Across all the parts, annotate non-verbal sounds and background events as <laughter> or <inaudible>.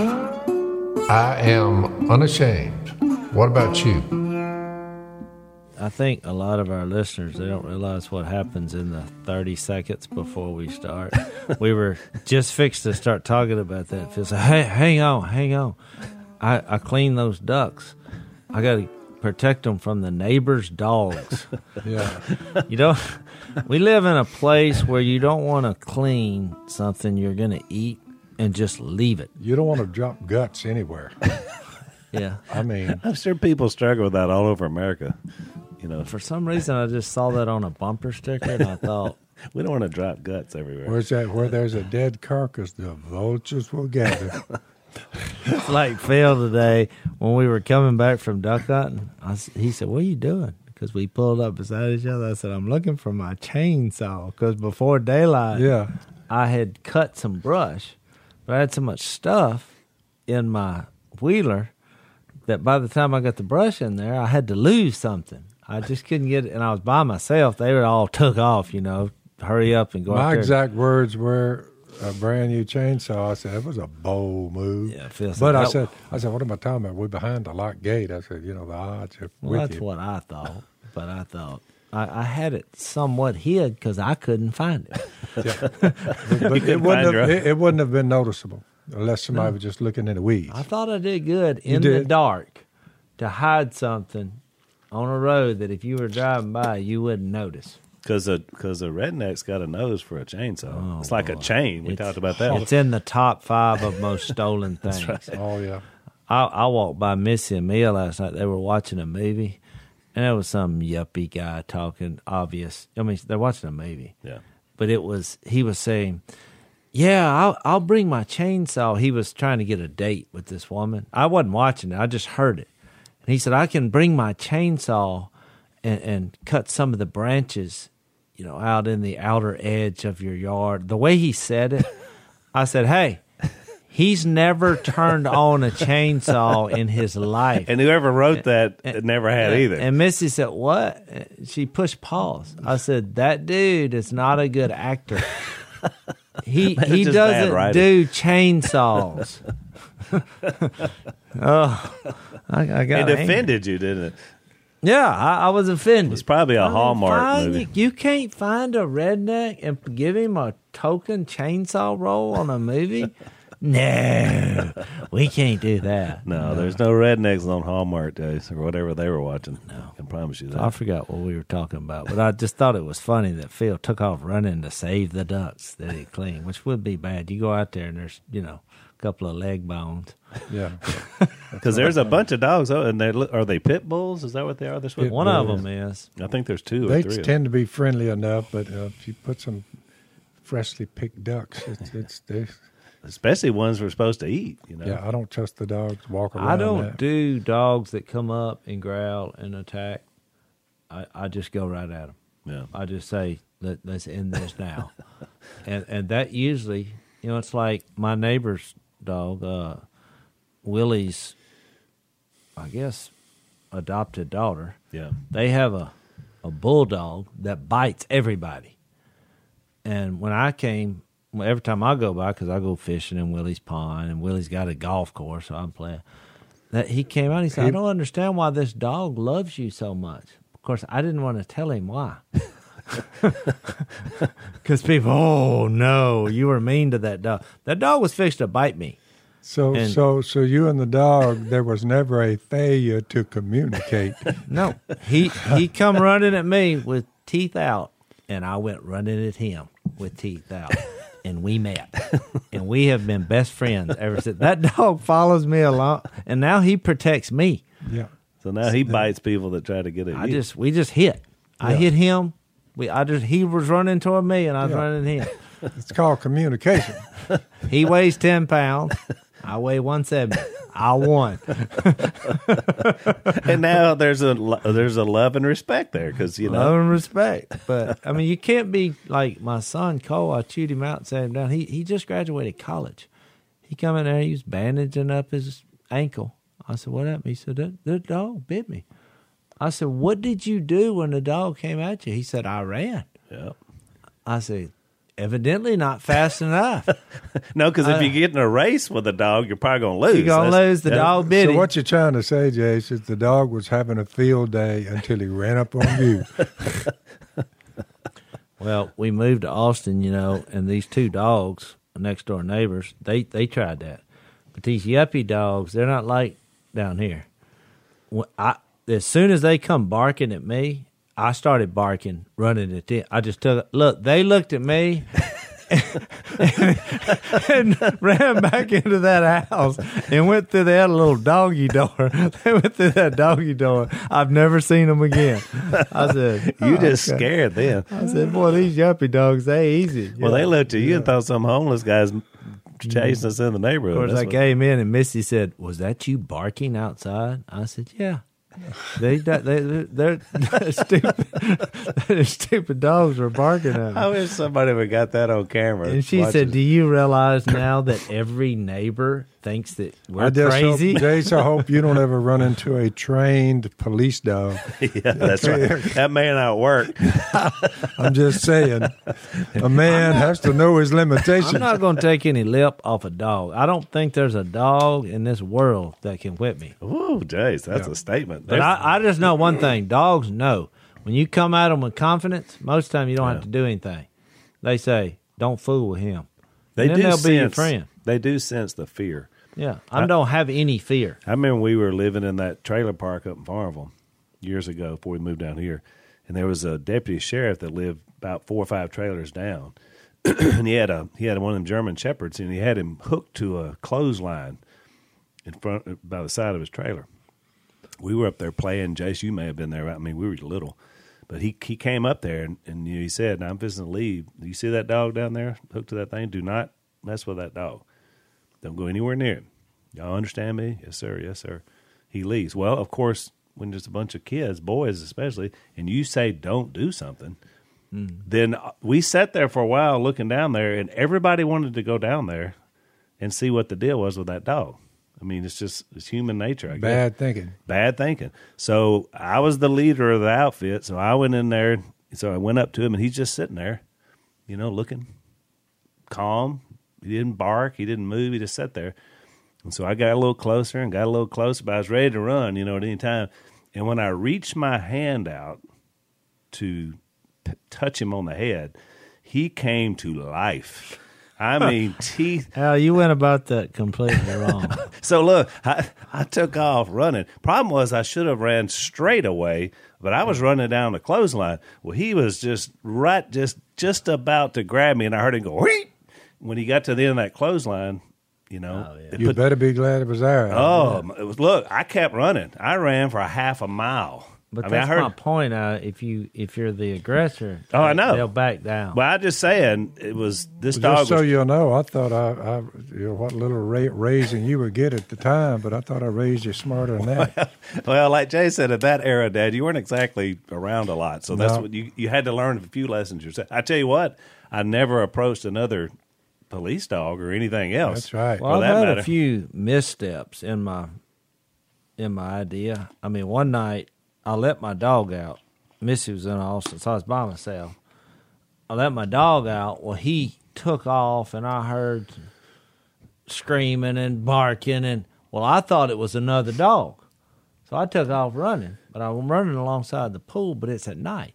I am unashamed. What about you? I think a lot of our listeners they don't realize what happens in the 30 seconds before we start. <laughs> we were just fixed to start talking about that. Phil said, "Hey, hang on, hang on. I I clean those ducks. I got to protect them from the neighbors' dogs. <laughs> Yeah. you know, we live in a place where you don't want to clean something you're going to eat and just leave it. You don't want to drop guts anywhere. <laughs> Yeah. I mean, I'm sure people struggle with that all over America. You know, For some reason, I just saw that on a bumper sticker and I thought, <laughs> we don't want to drop guts everywhere. where's that? Where there's a dead carcass, the vultures will gather. It's like Phil today when we were coming back from duck hunting. I s he said, "What are you doing?" Because we pulled up beside each other. I said, "I'm looking for my chainsaw." Because before daylight, yeah. I had cut some brush, but I had so much stuff in my wheeler that by the time I got the brush in there, I had to lose something. I just couldn't get it, and I was by myself. They were all took off, you know. Hurry up and go. out My exact words were a brand new chainsaw. I said, that was a bold move. Yeah, But I "That- said, I said, what am I talking about? We're behind the locked gate. I said, you know, the odds are Well, that's you. what I thought, but I thought I, I had it somewhat hid because I couldn't find it. <laughs> yeah. But it, wouldn't find have, it, it wouldn't have been noticeable unless somebody was just looking in the weeds. I thought I did good in the dark to hide something on a road that if you were driving by, you wouldn't notice. Because a because a redneck's got a nose for a chainsaw. Oh, it's like a chain. We It's- talked about that. It's in the top five of most stolen <laughs> things. oh, yeah. I, I walked by Missy and Mia last night. They were watching a movie, and there was some yuppie guy talking. Obvious. I mean, they're watching a movie. Yeah. but it was he was saying, "Yeah, I'll I'll bring my chainsaw." He was trying to get a date with this woman. I wasn't watching it; I just heard it. And he said, "I can bring my chainsaw and, and cut some of the branches, you know, out in the outer edge of your yard." The way he said it, <laughs> I said, "Hey." He's never turned on a chainsaw in his life. And whoever wrote that never had either. And Missy said, "What?" She pushed pause. I said, "That dude is not a good actor. <laughs> He he doesn't do chainsaws." <laughs> oh, I, I got it angry. offended you, didn't it? Yeah, I, I was offended. It's probably a I Hallmark find- movie. You, you can't find a redneck and give him a token chainsaw roll on a movie. <laughs> <laughs> no, we can't do that. No, there's no rednecks on Hallmark days or whatever they were watching. No. I can promise you that. I forgot what we were talking about, but I just thought it was funny that Phil took off running to save the ducks that he cleaned, which would be bad. You go out there and there's, you know, a couple of leg bones. Yeah. <laughs> <laughs> Because there's a bunch of dogs, oh, and they are they pit bulls? Is that what they are? They're supposed- Pit One of them is. I think there's two or They three. tend to be friendly enough, but uh, if you put some freshly picked ducks, it's, it's they, Especially ones we're supposed to eat. You know. yeah. I don't trust the dogs walk around. I don't that. do dogs that come up and growl and attack. I, I just go right at them. Yeah. I just say, Let, let's end this now. <laughs> and and that usually, you know, it's like my neighbor's dog, uh, Willie's, I guess, adopted daughter. Yeah. They have a, a bulldog that bites everybody. And when I came, well, every time I go by, because I go fishing in Willie's pond, and Willie's got a golf course, so I'm playing. That he came out, he said, "I don't understand why this dog loves you so much." Of course, I didn't want to tell him why, <laughs> because people, oh no, you were mean to that dog. That dog was fixed to bite me. So And- so so you and the dog, there was never a failure to communicate. <laughs> No, he he come running at me with teeth out, and I went running at him with teeth out, and we met, <laughs> and we have been best friends ever since. That <laughs> dog follows me along, and now he protects me. yeah. So now he bites people that try to get at I you. just we just hit. I Yeah. hit him. We I just he was running toward me, and I was Yeah. running at him. <laughs> It's called communication. He weighs ten pounds. I weigh 170. I won. <laughs> and now there's a there's a love and respect there because you know Love and respect. But I mean, you can't be like my son Cole. I chewed him out and sat him down. He he just graduated college. He come in there. He was bandaging up his ankle. I said, "What happened?" He said, "That the dog bit me." I said, "What did you do when the dog came at you?" He said, "I ran." Yeah. I said, "Evidently not fast <laughs> enough. no because if Uh, you get in a race with a dog you're probably gonna lose You're gonna lose. The yeah. dog bit So him." what you're trying to say, Jase, is the dog was having a field day until he ran up on you. <laughs> Well, we moved to Austin, you know, and these two dogs, next door neighbors, they they tried that, but these yuppie dogs, they're not like down here. When I as soon as they come barking at me, I started barking, running at them. I just took look. They looked at me. and <laughs> ran back into that house and went through that little doggy door. <laughs> They went through that doggy door. I've never seen them again. I said, <laughs> you "Oh, just okay." scared them I said, boy, these yuppie dogs, they easy. well they Yeah. looked at you and thought some homeless guys chasing mm-hmm. us in the neighborhood Of course, That's I what- came in and Missy said, "Was that you barking outside?" I said, "Yeah." They they they they're, they're stupid. <laughs> they're stupid dogs were barking at I me. wish somebody would got that on camera And she Watch said, it. "Do you realize now that every neighbor thinks that we're I just crazy?" hope, Jase, I hope you don't <laughs> ever run into a trained police dog. <laughs> yeah that's right that may not work <laughs> I'm just saying, a man has to know his limitations. I'm not going to take any lip off a dog. I don't think there's a dog in this world that can whip me. Ooh, Jase, that's a statement. But I, I just know one thing: dogs know when you come at them with confidence. Most of the time, you don't have to do anything. They say, "Don't fool with him." they and then do they'll sense, be your friend. They do sense the fear. Yeah, I don't have any fear. I remember we were living in that trailer park up in Farmville years ago before we moved down here, and there was a deputy sheriff that lived about four or five trailers down, <clears throat> and he had a he had one of them German shepherds, and he had him hooked to a clothesline in front by the side of his trailer. We were up there playing. Jace, you may have been there. I mean, we were little, but he he came up there and, and he said, "Now I'm visiting to leave. Do you see that dog down there hooked to that thing? Do not mess with that dog. Don't go anywhere near him. Y'all understand me? Yes, sir. Yes, sir. He leaves. Well, of course, when there's a bunch of kids, boys especially, and you say don't do something, then uh, we sat there for a while looking down there, and everybody wanted to go down there and see what the deal was with that dog. I mean, it's just it's human nature. I guess Bad thinking. bad thinking. So I was the leader of the outfit. So I went in there. So I went up to him, and he's just sitting there, you know, looking calm. He didn't bark. He didn't move. He just sat there. And so I got a little closer and got a little closer, but I was ready to run, you know, at any time. And when I reached my hand out to p- touch him on the head, he came to life. I mean, teeth <laughs> Al, you went about that completely wrong. <laughs> so look, I, I took off running. Problem was I should have ran straight away, but I was running down the clothesline. Well, he was just right, just just about to grab me, and I heard him go. Wheat! When he got to the end of that clothesline, you know, it You put- better be glad it was there. oh, it was, look, I kept running. I ran for a half a mile. But I mean, I that's heard. my point. Uh, if you if you're the aggressor, Oh, I know. they'll back down. Well, I'm just saying it was this Just dog. so was, you'll know, I thought I, I you know, what little ra- raising you would get at the time, but I thought I raised you smarter than that. Well, <laughs> like Jay said, at that era, Dad, you weren't exactly around a lot, so that's No. what you you had to learn a few lessons yourself. I tell you what, I never approached another police dog or anything else. That's right. Well, for I've that had matter. a few missteps in my in my idea. I mean, one night I let my dog out. Missy was in Austin, so I was by myself. I let my dog out. Well, he took off, and I heard screaming and barking, and well, I thought it was another dog, so I took off running. But I'm running alongside the pool, but it's at night,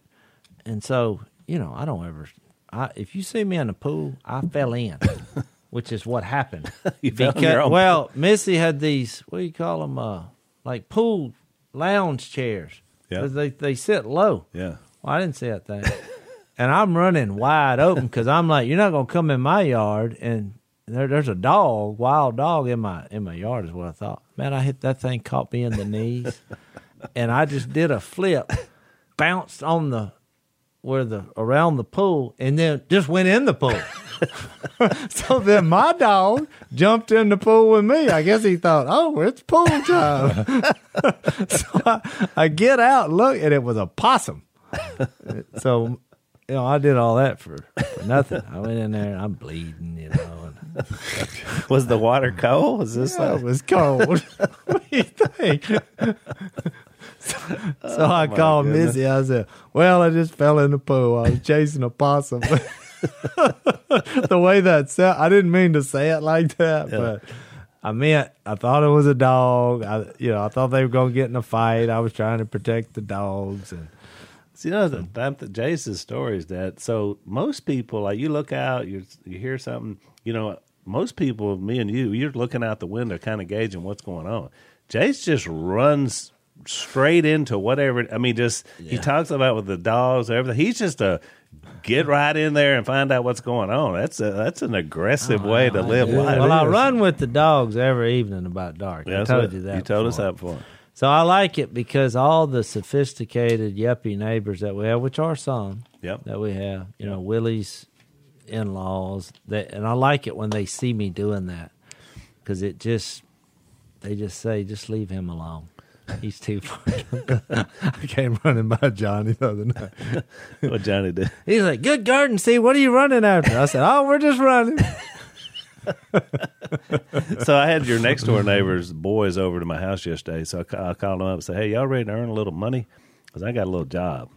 and so you know I don't ever. I, if you see me in the pool, I fell in, <laughs> which is what happened. <laughs> You fell in your own well, Missy had these what do you call them? Uh, like pool lounge chairs. Yeah. They they sit low. Yeah. Well, I didn't see that thing. <laughs> and I'm running wide open because I'm like, you're not gonna come in my yard and there, there's a dog, wild dog in my in my yard is what I thought. Man, I hit that thing, caught me in the knees, and I just did a flip, bounced on the where the around the pool and then just went in the pool. <laughs> so then my dog jumped in the pool with me. I guess he thought, oh, it's pool time. <laughs> so I, I get out, look, and it was a possum. so, you know, I did all that for, for nothing. I went in there and I'm bleeding, you know. And, <laughs> Was the water cold? Was this yeah, like it was cold. what do you think? So, <laughs> so I Oh, my called goodness. Missy. I said, "Well, I just fell in the pool. I was chasing a possum." <laughs> the way that sound, I didn't mean to say it like that, but I meant I thought it was a dog. I, you know, I thought they were going to get in a fight. I was trying to protect the dogs, and you know the, the Jason's story is that so most people like you look out you you hear something you know most people me and you you're looking out the window kind of gauging what's going on. Jase just runs straight into whatever. I mean, just he talks about with the dogs everything. He's just a get right in there and find out what's going on. That's a that's an aggressive oh, way to live life. well, I run with the dogs every evening about dark. That's I told what- you that. You told us before. that before. So I like it because all the sophisticated yuppie neighbors that we have, which are some Yep. that we have, you know, Willie's in laws, that, and I like it when they see me doing that because it just, they just say, just leave him alone. He's too far. <laughs> I came running by Johnny the other night. <laughs> What Johnny did. He's like, "Good garden, see, what are you running after?" I said, "Oh, we're just running." <laughs> so I had your next door neighbor's boys over to my house yesterday. So I, I called them up and said, "Hey, y'all ready to earn a little money? Because I got a little job."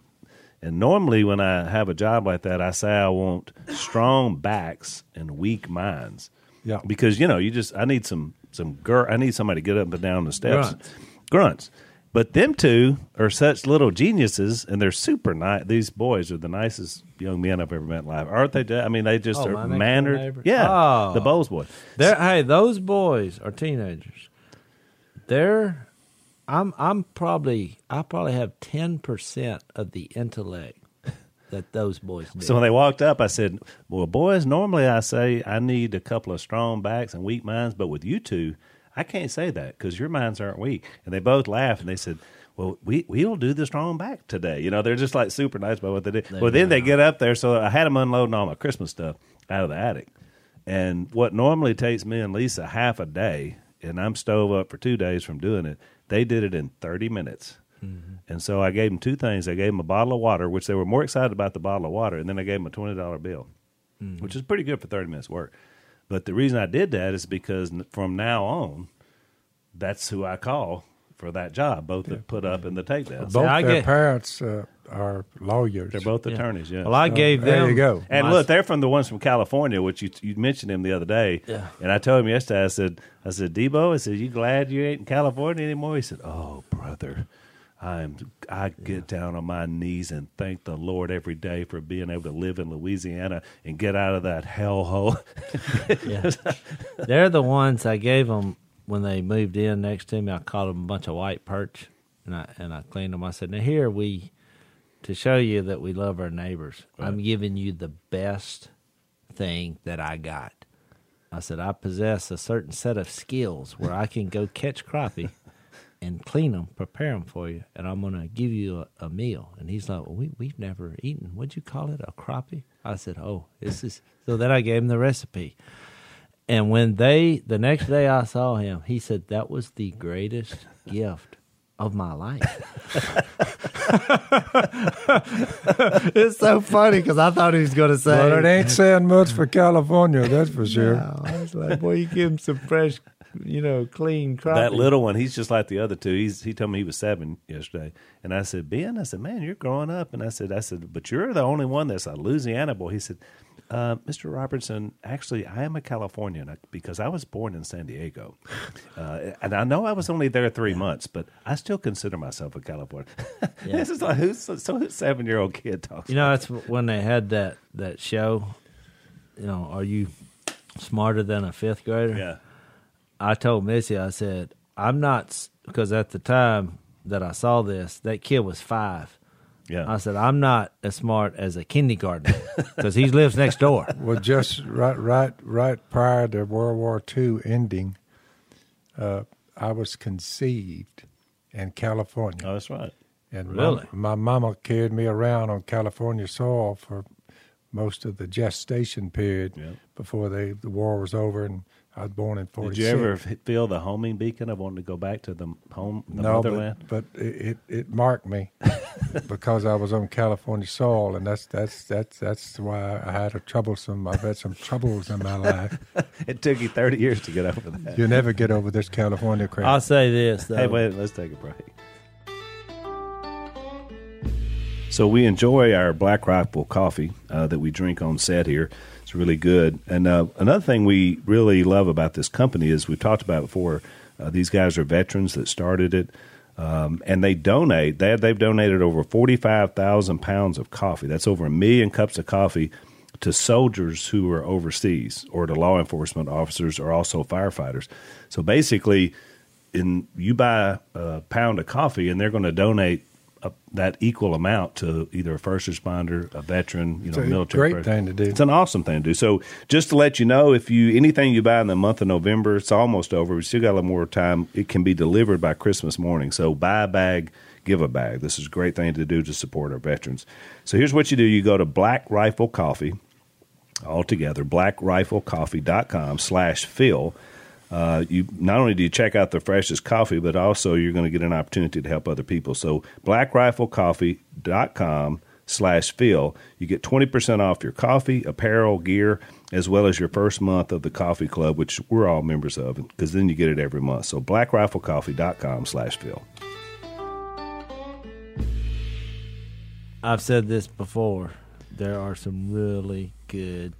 And normally, when I have a job like that, I say I want strong backs and weak minds. Yeah. Because you know, you just I need some some girl. I need somebody to get up and down the steps. Grunts. Grunts. But them two are such little geniuses, and they're super nice. These boys are the nicest young men I've ever met in life, aren't they? I mean, they just Oh, are mannered. Yeah, Oh. the Bowles boys. They're, hey, those boys are teenagers. They're, I'm, I'm probably, I probably have ten percent of the intellect that those boys <laughs> do. So when they walked up, I said, "Well, boys, normally I say I need a couple of strong backs and weak minds, but with you two, I can't say that because your minds aren't weak." And they both laughed and they said, "Well, we we'll do the strong back today." You know, they're just like super nice about what they do. well, then they get up there, so I had them unloading all my Christmas stuff out of the attic, and what normally takes me and Lisa half a day, and I'm stove up for two days from doing it, they did it in thirty minutes. Mm-hmm. And so I gave them two things. I gave them a bottle of water, which they were more excited about the bottle of water, and then I gave them a twenty dollar bill, mm-hmm. which is pretty good for thirty minutes work. But the reason I did that is because from now on, that's who I call for that job, both the put up and the takedown. Both I their get- parents uh, are lawyers. They're both attorneys, yeah. well, I gave them. there you go. And my- look, they're from the ones from California, which you you mentioned him the other day. Yeah. And I told him yesterday, I said, I said, Debo, I said, you glad you ain't in California anymore? He said, Oh, brother, I'm I get down on my knees and thank the Lord every day for being able to live in Louisiana and get out of that hellhole. <laughs> Yeah. They're the ones I gave them when they moved in next to me. I caught them a bunch of white perch, and I and I cleaned them. I said, "Now here we, to show you that we love our neighbors. I'm giving you the best thing that I got." I said, "I possess a certain set of skills where I can go catch crappie." And clean them, prepare them for you, and I'm gonna give you a, a meal. And he's like, well, "We we've never eaten. What'd you call it? A crappie?" I said, "Oh, this is." So then I gave him the recipe. And when they, the next day I saw him, he said, that was the greatest gift of my life. <laughs> it's so funny because I thought he was going to say, Well, it ain't saying much for California, that's for sure. No, I was like, boy, you give him some fresh, you know, clean crappie. that little one, he's just like the other two. He's he told me he was seven yesterday, and I said, Ben, I said, man, you're growing up, and I said, I said, but you're the only one that's a Louisiana boy. He said, uh, Mr. Robertson, actually, I am a Californian uh, because I was born in San Diego, uh, and I know I was only there three months, but I still consider myself a Californian. <laughs> this is like who's so who's seven year old kid talks. You know, that's when they had that, that show, you know, are you smarter than a fifth grader? yeah, I told Missy, I said, I'm not, because at the time that I saw this, that kid was five. yeah. I said, I'm not as smart as a kindergartner because he lives next door. <laughs> Well, just right, right, right prior to World War II ending, uh, I was conceived in California, oh, that's right. And Really? my, my mama carried me around on California soil for most of the gestation period Yeah. before they the war was over, and I was born in Did '46. you ever feel the homing beacon of wanting to go back to the home, the no, motherland? but, but it, it it marked me <laughs> because I was on California soil, and that's that's that's that's why I had a troublesome. I've had some troubles in my life. <laughs> It took you 30 years to get over that. You'll never get over this California crap. I'll say this though. Hey, wait, let's take a break. So we enjoy our Black Rifle coffee uh, that we drink on set here. It's really good. And uh, another thing we really love about this company is we've talked about before. Uh, these guys are veterans that started it, um, and they donate. They they've donated over forty five thousand pounds of coffee. That's over a million cups of coffee to soldiers who are overseas or to law enforcement officers or also firefighters. So basically, in you buy a pound of coffee and they're going to donate a, that equal amount to either a first responder, a veteran, you know, It's a military. great person. thing to do. It's an awesome thing to do. So just to let you know, if you anything you buy in the month of November, it's almost over. We still got a little more time. It can be delivered by Christmas morning. So buy a bag, give a bag. This is a great thing to do to support our veterans. So here's what you do: you go to Black Rifle Coffee all together, blackriflecoffee.com slash Phil. Uh, you not only do you check out the freshest coffee, but also you're going to get an opportunity to help other people. So blackriflecoffee.com slash Phil. You get 20% off your coffee, apparel, gear, as well as your first month of the coffee club, which we're all members of, because then you get it every month. So blackriflecoffee.com slash Phil. I've said this before. There are some really good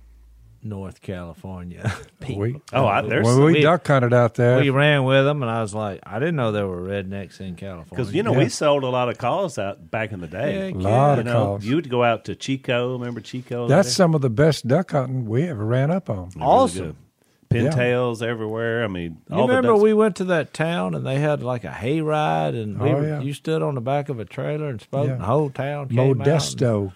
North California <laughs> people. We- Oh, I, uh, there's when we, we- duck hunted out there, we ran with them, and I was like, I didn't know there were rednecks in California. Because you know Yeah. we sold a lot of calls out back in the day. Heck a lot you of know, calls. you would go out to Chico. Remember Chico? That's there? some of the best duck hunting we ever ran up on. Really awesome. good. Pintails everywhere. I mean, You all the remember ducks- we went to that town and they had like a hay ride and we Oh, were, you stood on the back of a trailer and spoke Yeah. and the whole town came out. Modesto,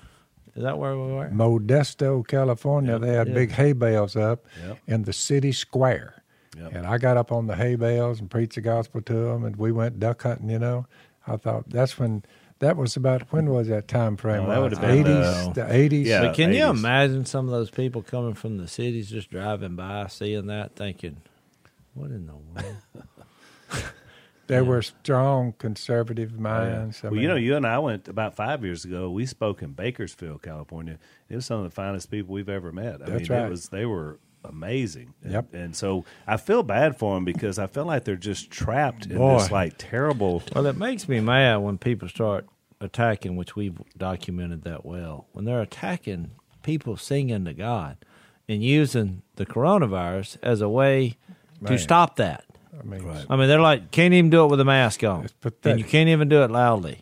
Is that where we were? Modesto, California. They had Yeah. big hay bales up Yep. in the city square. Yep. And I got up on the hay bales and preached the gospel to them, and we went duck hunting. You know, I thought that's when that was about when was that time frame? Oh, that would have been, eighties, uh, the eighties. Yeah. But can you imagine some of those people coming from the cities just driving by, seeing that, thinking, what in the world? <laughs> They were strong conservative oh, minds. I well, you know, you and I went about five years ago. We spoke in Bakersfield, California. It was some of the finest people we've ever met. I That's mean, right. it was they were amazing. Yep. And, and so I feel bad for them because I feel like they're just trapped in this like terrible. Well, it makes me mad when people start attacking, which we've documented that well. When they're attacking people singing to God and using the coronavirus as a way to stop that. I mean, Right. I mean, they're like, can't even do it with a mask on. And you can't even do it loudly.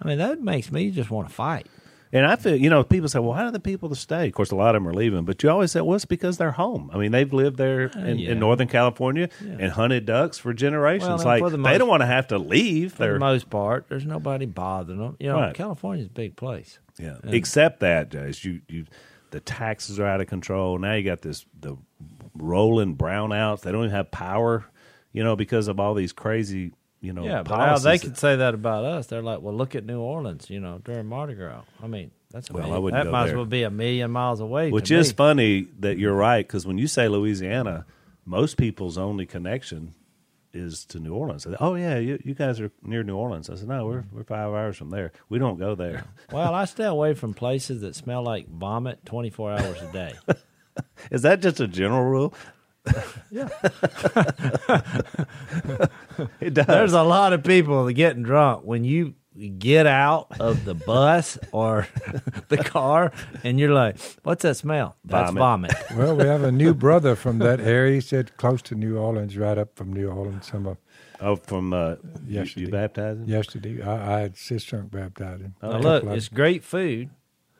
I mean, that makes me just want to fight. And I feel, you know, people say, well, how do the people to stay? Of course, a lot of them are leaving, but you always say, well, it's because they're home. I mean, they've lived there uh, in, yeah. in Northern California and hunted ducks for generations. Well, like, for the they don't want to have to leave. For the most part, there's nobody bothering them. You know, Right. California's a big place. Yeah. And- Except that, Jase, you you the taxes are out of control. Now you got this the rolling brownouts. They don't even have power, you know, because of all these crazy, you know, yeah, but oh, how they could say that about us. They're like, well, look at New Orleans, you know, during Mardi Gras. I mean, that's Well, I wouldn't that might there. as well be a million miles away. Which is me. funny that you're right because when you say Louisiana, most people's only connection is to New Orleans. Say, oh yeah, you, you guys are near New Orleans. I said, no, we're we're five hours from there. We don't go there. <laughs> Well, I stay away from places that smell like vomit 24 hours a day. <laughs> Is that just a general rule? Yeah. It does. There's a lot of people that getting drunk when you get out of the bus or <laughs> the car and you're like, what's that smell? That's Vomit. vomit. well, we have a new brother from that area. He said close to New Orleans, right up from New Orleans. Some of oh, from uh, you, Yesterday. you baptizing? yesterday, I, I had sister baptized him. Now, A look, couple of it's great food,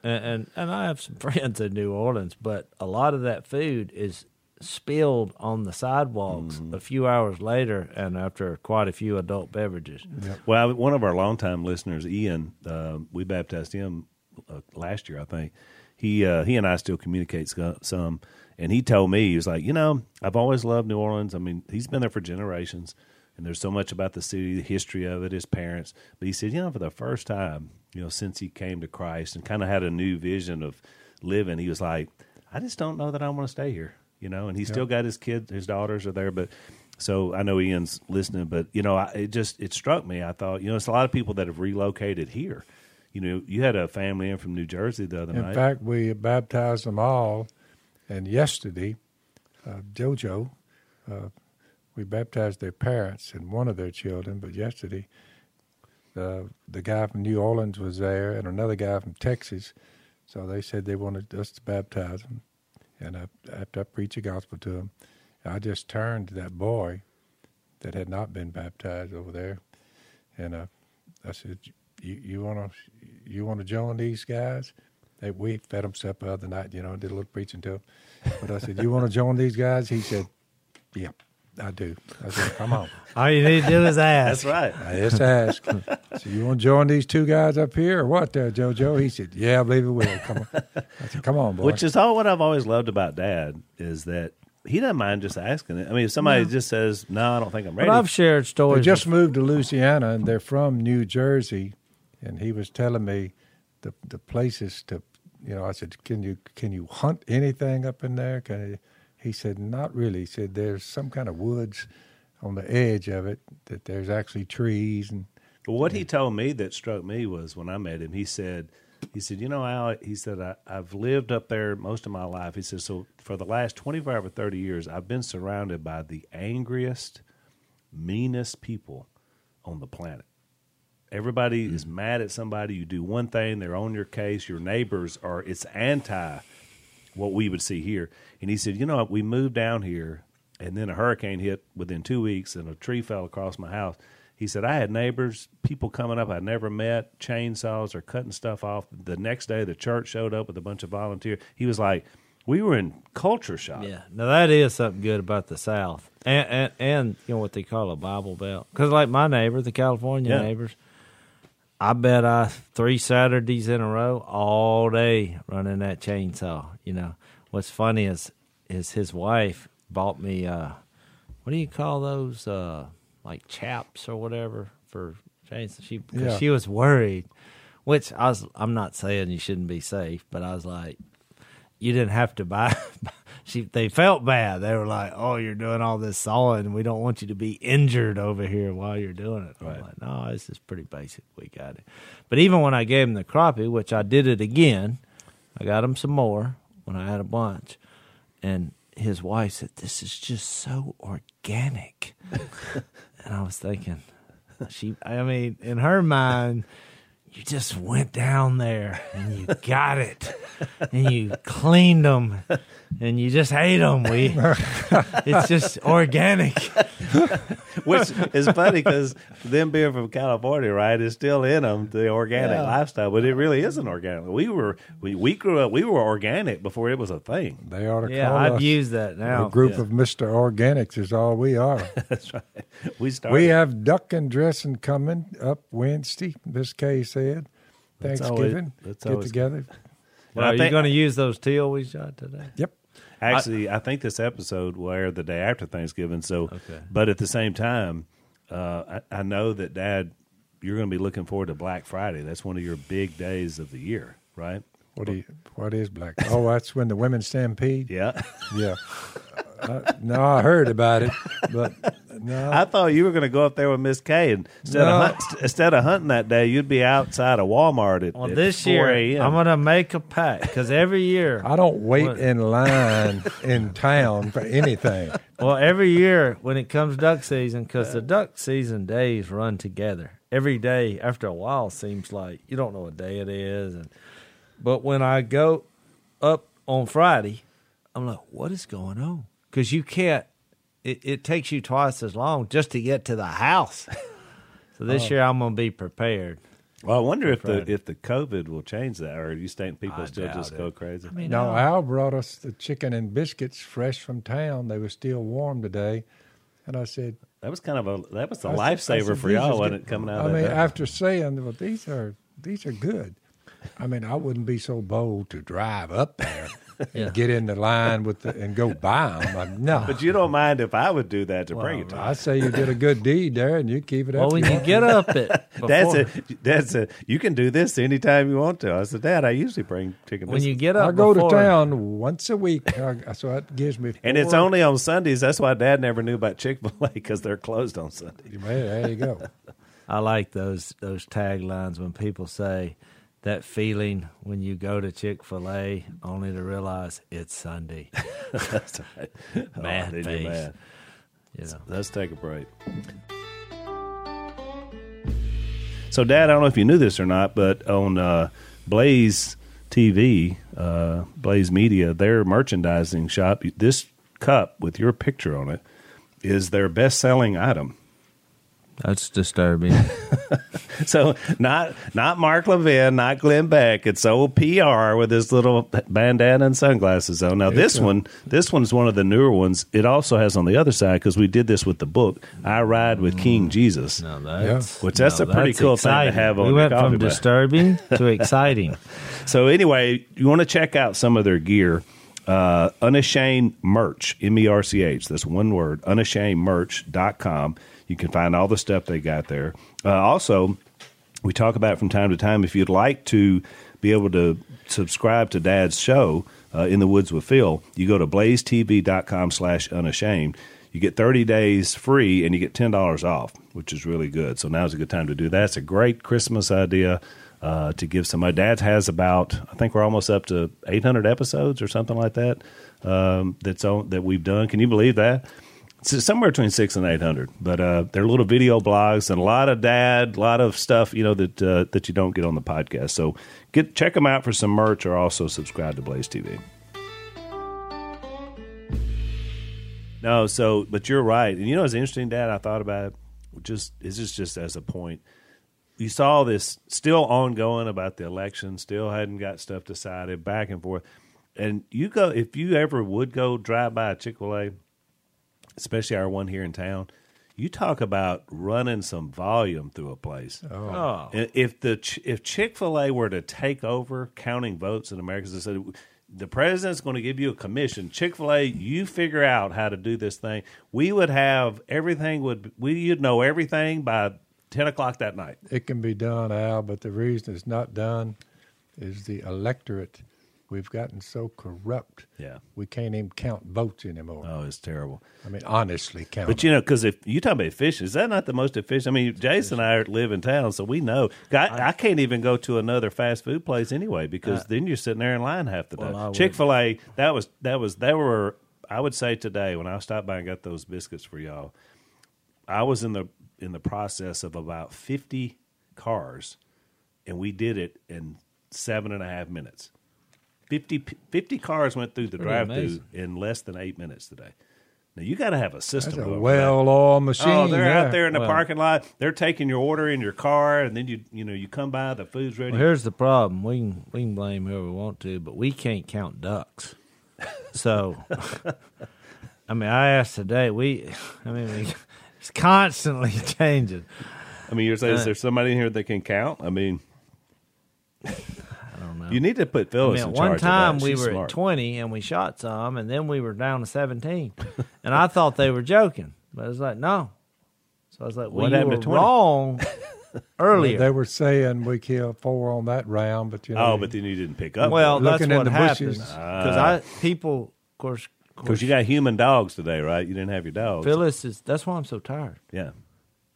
and, and and I have some <laughs> friends in New Orleans, but a lot of that food is spilled on the sidewalks Mm-hmm. a few hours later, and after quite a few adult beverages. Well, one of our longtime listeners, Ian, uh, we baptized him uh, last year, I think. He uh, he and I still communicate some, and he told me he was like, you know, I've always loved New Orleans. I mean, he's been there for generations, and there's so much about the city, the history of it, his parents. But he said, you know, for the first time, you know, since he came to Christ and kind of had a new vision of living, he was like, I just don't know that I want to stay here, you know. And he's still got his kids, his daughters are there, but. So I know Ian's listening, but you know, I, it just it struck me. I thought, you know, it's a lot of people that have relocated here. You know, you had a family in from New Jersey the other In night. In fact, we baptized them all, and yesterday, uh, JoJo, uh, we baptized their parents and one of their children. But yesterday, uh, the guy from New Orleans was there, and another guy from Texas. So they said they wanted us to baptize them, and I, I preached the gospel to them, I just turned to that boy that had not been baptized over there, and uh, I said, "You want to you want to join these guys?" They, we fed them supper the other night, you know, and did a little preaching to them. But I said, "You want to join these guys?" He said, "Yep, I do." I said, "Come on, <laughs> All you need to do is ask. That's right. I just ask." <laughs> So you want to join these two guys up here or what, there, JoJo? He said, "Yeah, I believe it will." Come on. I said, "Come on, boy." Which is all what I've always loved about Dad is that he doesn't mind just asking it. I mean, if somebody just says, "No, I don't think I'm ready," But I've shared They stories. just moved to Louisiana and they're from New Jersey, and he was telling me the the places to, you know. I said, "Can you can you hunt anything up in there?" Can he, he said, "Not really." He said, "There's some kind of woods on the edge of it that there's actually trees and." Well, what he told me that struck me was when I met him, he said, he said, you know, Al, he said, I, I've lived up there most of my life. He said, so for the last 25 or 30 years, I've been surrounded by the angriest, meanest people on the planet. Everybody hmm. is mad at somebody. You do one thing, they're on your case. Your neighbors are, it's anti what we would see here. And he said, you know, we moved down here, and then a hurricane hit within two weeks, and a tree fell across my house. He said, I had neighbors, people coming up I'd never met, chainsaws or cutting stuff off. The next day, the church showed up with a bunch of volunteers. He was like, we were in culture shock. Yeah, now that is something good about the South, and and, and you know what they call a Bible Belt. Because like my neighbor, the California Yeah. neighbors, I bet I three Saturdays in a row all day running that chainsaw. You know what's funny is is his wife bought me uh, what do you call those uh, like chaps or whatever for chainsaw. She cause Yeah. she was worried, which I was. I'm not saying you shouldn't be safe, but I was like you didn't have to buy. <laughs> she they felt bad. They were like, "Oh, you're doing all this sawing, and we don't want you to be injured over here while you're doing it." I'm like, "No, this is pretty basic. We got it." But even when I gave him the crappie, which I did it again, I got him some more when I had a bunch, and his wife said, "This is just so organic," <laughs> and I was thinking, she. I mean, in her mind. You just went down there and you got it, and you cleaned them, and you just hate them. We, <laughs> it's just organic. <laughs> Which is funny because them being from California, right, is still in them the organic Yeah. lifestyle, but it really isn't organic. We were we, we grew up we were organic before it was a thing. they ought to Yeah, call I'd us use that now. a group Yeah. of Mister Organics is all we are. <laughs> That's right. We started. we have duck and dressing coming up Wednesday. This Kay said. That's always- Thanksgiving. that's Get always- together. And Are I you going to use those teal we shot today? Yep. Actually, I, think this episode will air the day after Thanksgiving. So, Okay. but at the same time, uh, I, I know that Dad, you're going to be looking forward to Black Friday. That's one of your big days of the year, right? What do you, What is black? Oh, that's when the women stampede. Yeah. Yeah. Uh, no, I heard about it, but no. I thought you were going to go up there with Miss Kay, and instead No. of hunt, instead of hunting that day, you'd be outside of Walmart at, Well, at this 4 year I'm going to make a pact because every year, I don't wait What? in line in town for anything. well, every year when it comes duck season, because the duck season days run together. Every day after a while seems like you don't know what day it is, and but when I go up on Friday, I'm like, what is going on? Because you can't. It, it takes you twice as long just to get to the house. <laughs> So this Oh. year I'm gonna be prepared. well, I wonder if the if the COVID will change that, or do you think people I still just it. go crazy? I mean, No, I- Al brought us the chicken and biscuits fresh from town. They were still warm today. And I said, that was kind of a that was a I lifesaver said, for y'all, wasn't it? Coming out. I of mean, that after saying, well, these are these are good. I mean, I wouldn't be so bold to drive up there <laughs> Yeah. get in the line with the, and go buy them. no, But you don't mind if I would do that to bring it to you. I say you did a good deed there, and you keep it up. Well, when you get up at <laughs> That's it. That's it. You can do this anytime you want to. I said, Dad, I usually bring chicken when you get up, I go to town once a week, so that gives me. and it's only on Sundays. That's why Dad never knew about Chick Fil A because they're closed on Sunday. Well, there you go. <laughs> I like those those taglines when people say that feeling when you go to Chick Fil A only to realize it's Sunday. <laughs> That's right. Mad oh, face. you're mad. You know, Let's take a break. So, Dad, I don't know if you knew this or not, but on uh, Blaze TV, uh, Blaze Media, their merchandising shop, this cup with your picture on it is their best selling item. That's disturbing. <laughs> So not not Mark Levin, not Glenn Beck. It's old PR with his little bandana and sunglasses on. Now this one, this one's one of the newer ones. It also has on the other side because we did this with the book. I ride with King Jesus. No, that's Which that's no, a pretty that's cool thing to have on We went from disturbing to <laughs> exciting. So anyway, you want to check out some of their gear. Uh, unashamed merch, M E R C H. That's one word, unashamed unashamedmerch.com. You can find all the stuff they got there. Uh, also, we talk about from time to time if you'd like to be able to subscribe to Dad's show, uh, In the Woods with Phil, you go to blazetv.com slash unashamed. You get 30 days free and you get $10 off, which is really good. So now's a good time to do that. It's a great Christmas idea uh, to give some. My dad has about, I think we're almost up to 800 episodes or something like that um, that's on, that we've done. Can you believe that? It's somewhere between six and eight hundred, but uh, they're little video blogs and a lot of dad, a lot of stuff you know that uh, that you don't get on the podcast. So get check them out for some merch, or also subscribe to Blaze TV. No, so but you're right, and you know what's interesting, Dad? I thought about it. Just is this just as a point? You saw this still ongoing about the election, still hadn't got stuff decided, back and forth. And you go if you ever would go drive by a Chick Fil A, especially our one here in town. You talk about running some volume through a place. Oh, oh. I- If the if Chick Fil A were to take over counting votes in America, they said the president's going to give you a commission. Chick Fil A, you figure out how to do this thing. We would have everything. Would we? You'd know everything by ten o'clock that night. It can be done, Al, but the reason it's not done is the electorate. We've gotten so corrupt. Yeah. We can't even count votes anymore. Oh, it's terrible. I mean, honestly, count. But you know, because if you talk about efficient, is that not the most efficient? I mean, Jase and I live in town, so we know. I, I can't even go to another fast food place anyway because then you're sitting there in line half the Well, I time. Chick Fil A, that was that was they were. I would say today when I stopped by and got those biscuits for y'all, I was in the in the process of about fifty cars, and we did it in seven and a half minutes. 50, 50 cars went through the drive-through in less than eight minutes today. Now you got to have a system. That's a well-oiled machine. Oh, they're out there. in the Well- parking lot. They're taking your order in your car, and then you you know you come by, the food's ready. Well, here's the problem. We can we can blame whoever we want to, but we can't count ducks. So, <laughs> I mean, I asked today. We, I mean, we, it's constantly <laughs> changing. I mean, you're saying is Uh, there somebody in here that can count? I mean, know. you need to put I Phyllis mean, in at one charge. time of that. we She's were smart. at twenty and we shot some, and then we were down to seventeen, <laughs> and I thought they were joking, but it's like no. So I was like, "Well, What you happened were wrong <laughs> earlier." They were saying we killed four on that round, but you know, Oh, but then you didn't pick up. well, that's Looking in what the happens bushes. because I people, of course, because you got human dogs today, right? You didn't have your dogs. Phyllis is. That's why I'm so tired. Yeah.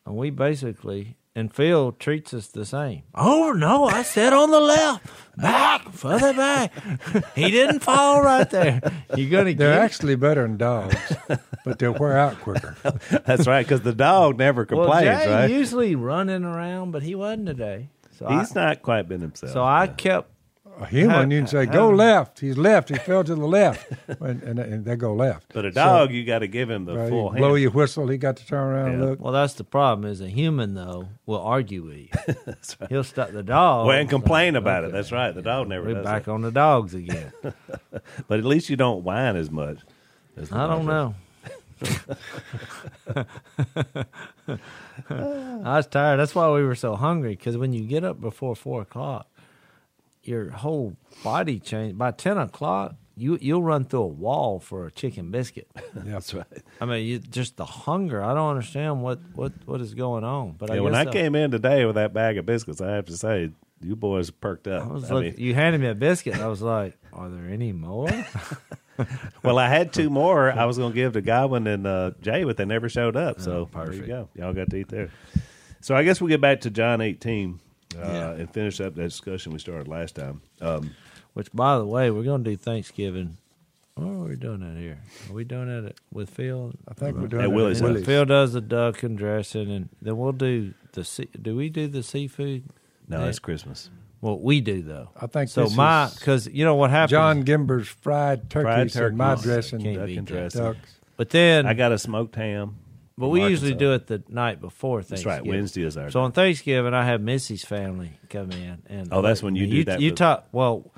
And we basically, and Phil treats us the same. Oh no, I said on the left, back, further back. he didn't fall right there. You're gonna they're get actually better than dogs, but they'll wear out quicker. <laughs> That's right, because the dog never well, complains, Jay right? usually running around, but he wasn't today. So He's I, not quite been himself. So I Yeah. kept. A human, you can say, "Go How- left." He's left. He fell to the left, <laughs> and, and, and they go left. But a So, dog, you got to give him the right, full hand. blow your whistle. He got to turn around and look. Well, that's the problem. Is a human though will argue with you. <laughs> He'll stop the dog. Well, and complain about it. That's right. The dog never We're does back that. on the dogs again. <laughs> But at least you don't whine as much. as I don't dog know. I was tired. That's why we were so hungry. Because when you get up before four o'clock, your whole body changes. By ten o'clock, you you'll run through a wall for a chicken biscuit. <laughs> That's right. I mean, you, just the hunger. I don't understand what what what is going on. But I when I came in today with that bag of biscuits, I have to say, you boys perked up. I was I look, mean, you handed me a biscuit. and I was like, "Are there any more?" <laughs> <laughs> well, I had two more. I was going to give to Godwin and uh, Jay, but they never showed up. So there perfect. you go. Y'all got to eat there. So I guess we'll get back to John 18 uh, Yeah. and finish up that discussion we started last time. Um, Which, by the way, we're going to do Thanksgiving. Where are we doing that here? Are we doing that with Phil? I think we're doing At it Willie's at. Willie's. Phil does the duck and dressing, and then we'll do the. sea- Do we do the seafood? no, it's Christmas. Well, we do though. I think so. this My because you know what happened. John Gimber's fried turkeys Fried and my dressing, Can't Duck and dressing. ducks. but then I got a smoked ham. But we usually do it the night before Thanksgiving. That's right. Wednesday is our So on Thanksgiving, I have Missy's family come in, and Oh, that's when you do you, that You talk. Well,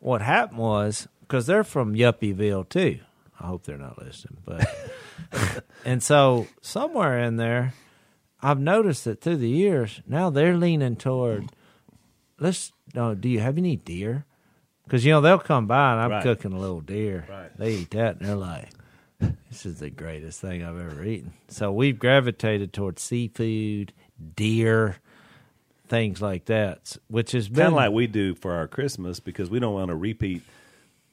what happened was because they're from Yuppieville too. I hope they're not listening, but <laughs> and so somewhere in there, I've noticed that through the years now they're leaning toward. Let's. No, do you have any deer? Because you know they'll come by and I'm Right. cooking a little deer. Right. They eat that and they're like, <laughs> "This is the greatest thing I've ever eaten." So we've gravitated towards seafood, deer, things like that, which been Kind of like we do for our Christmas because we don't want to repeat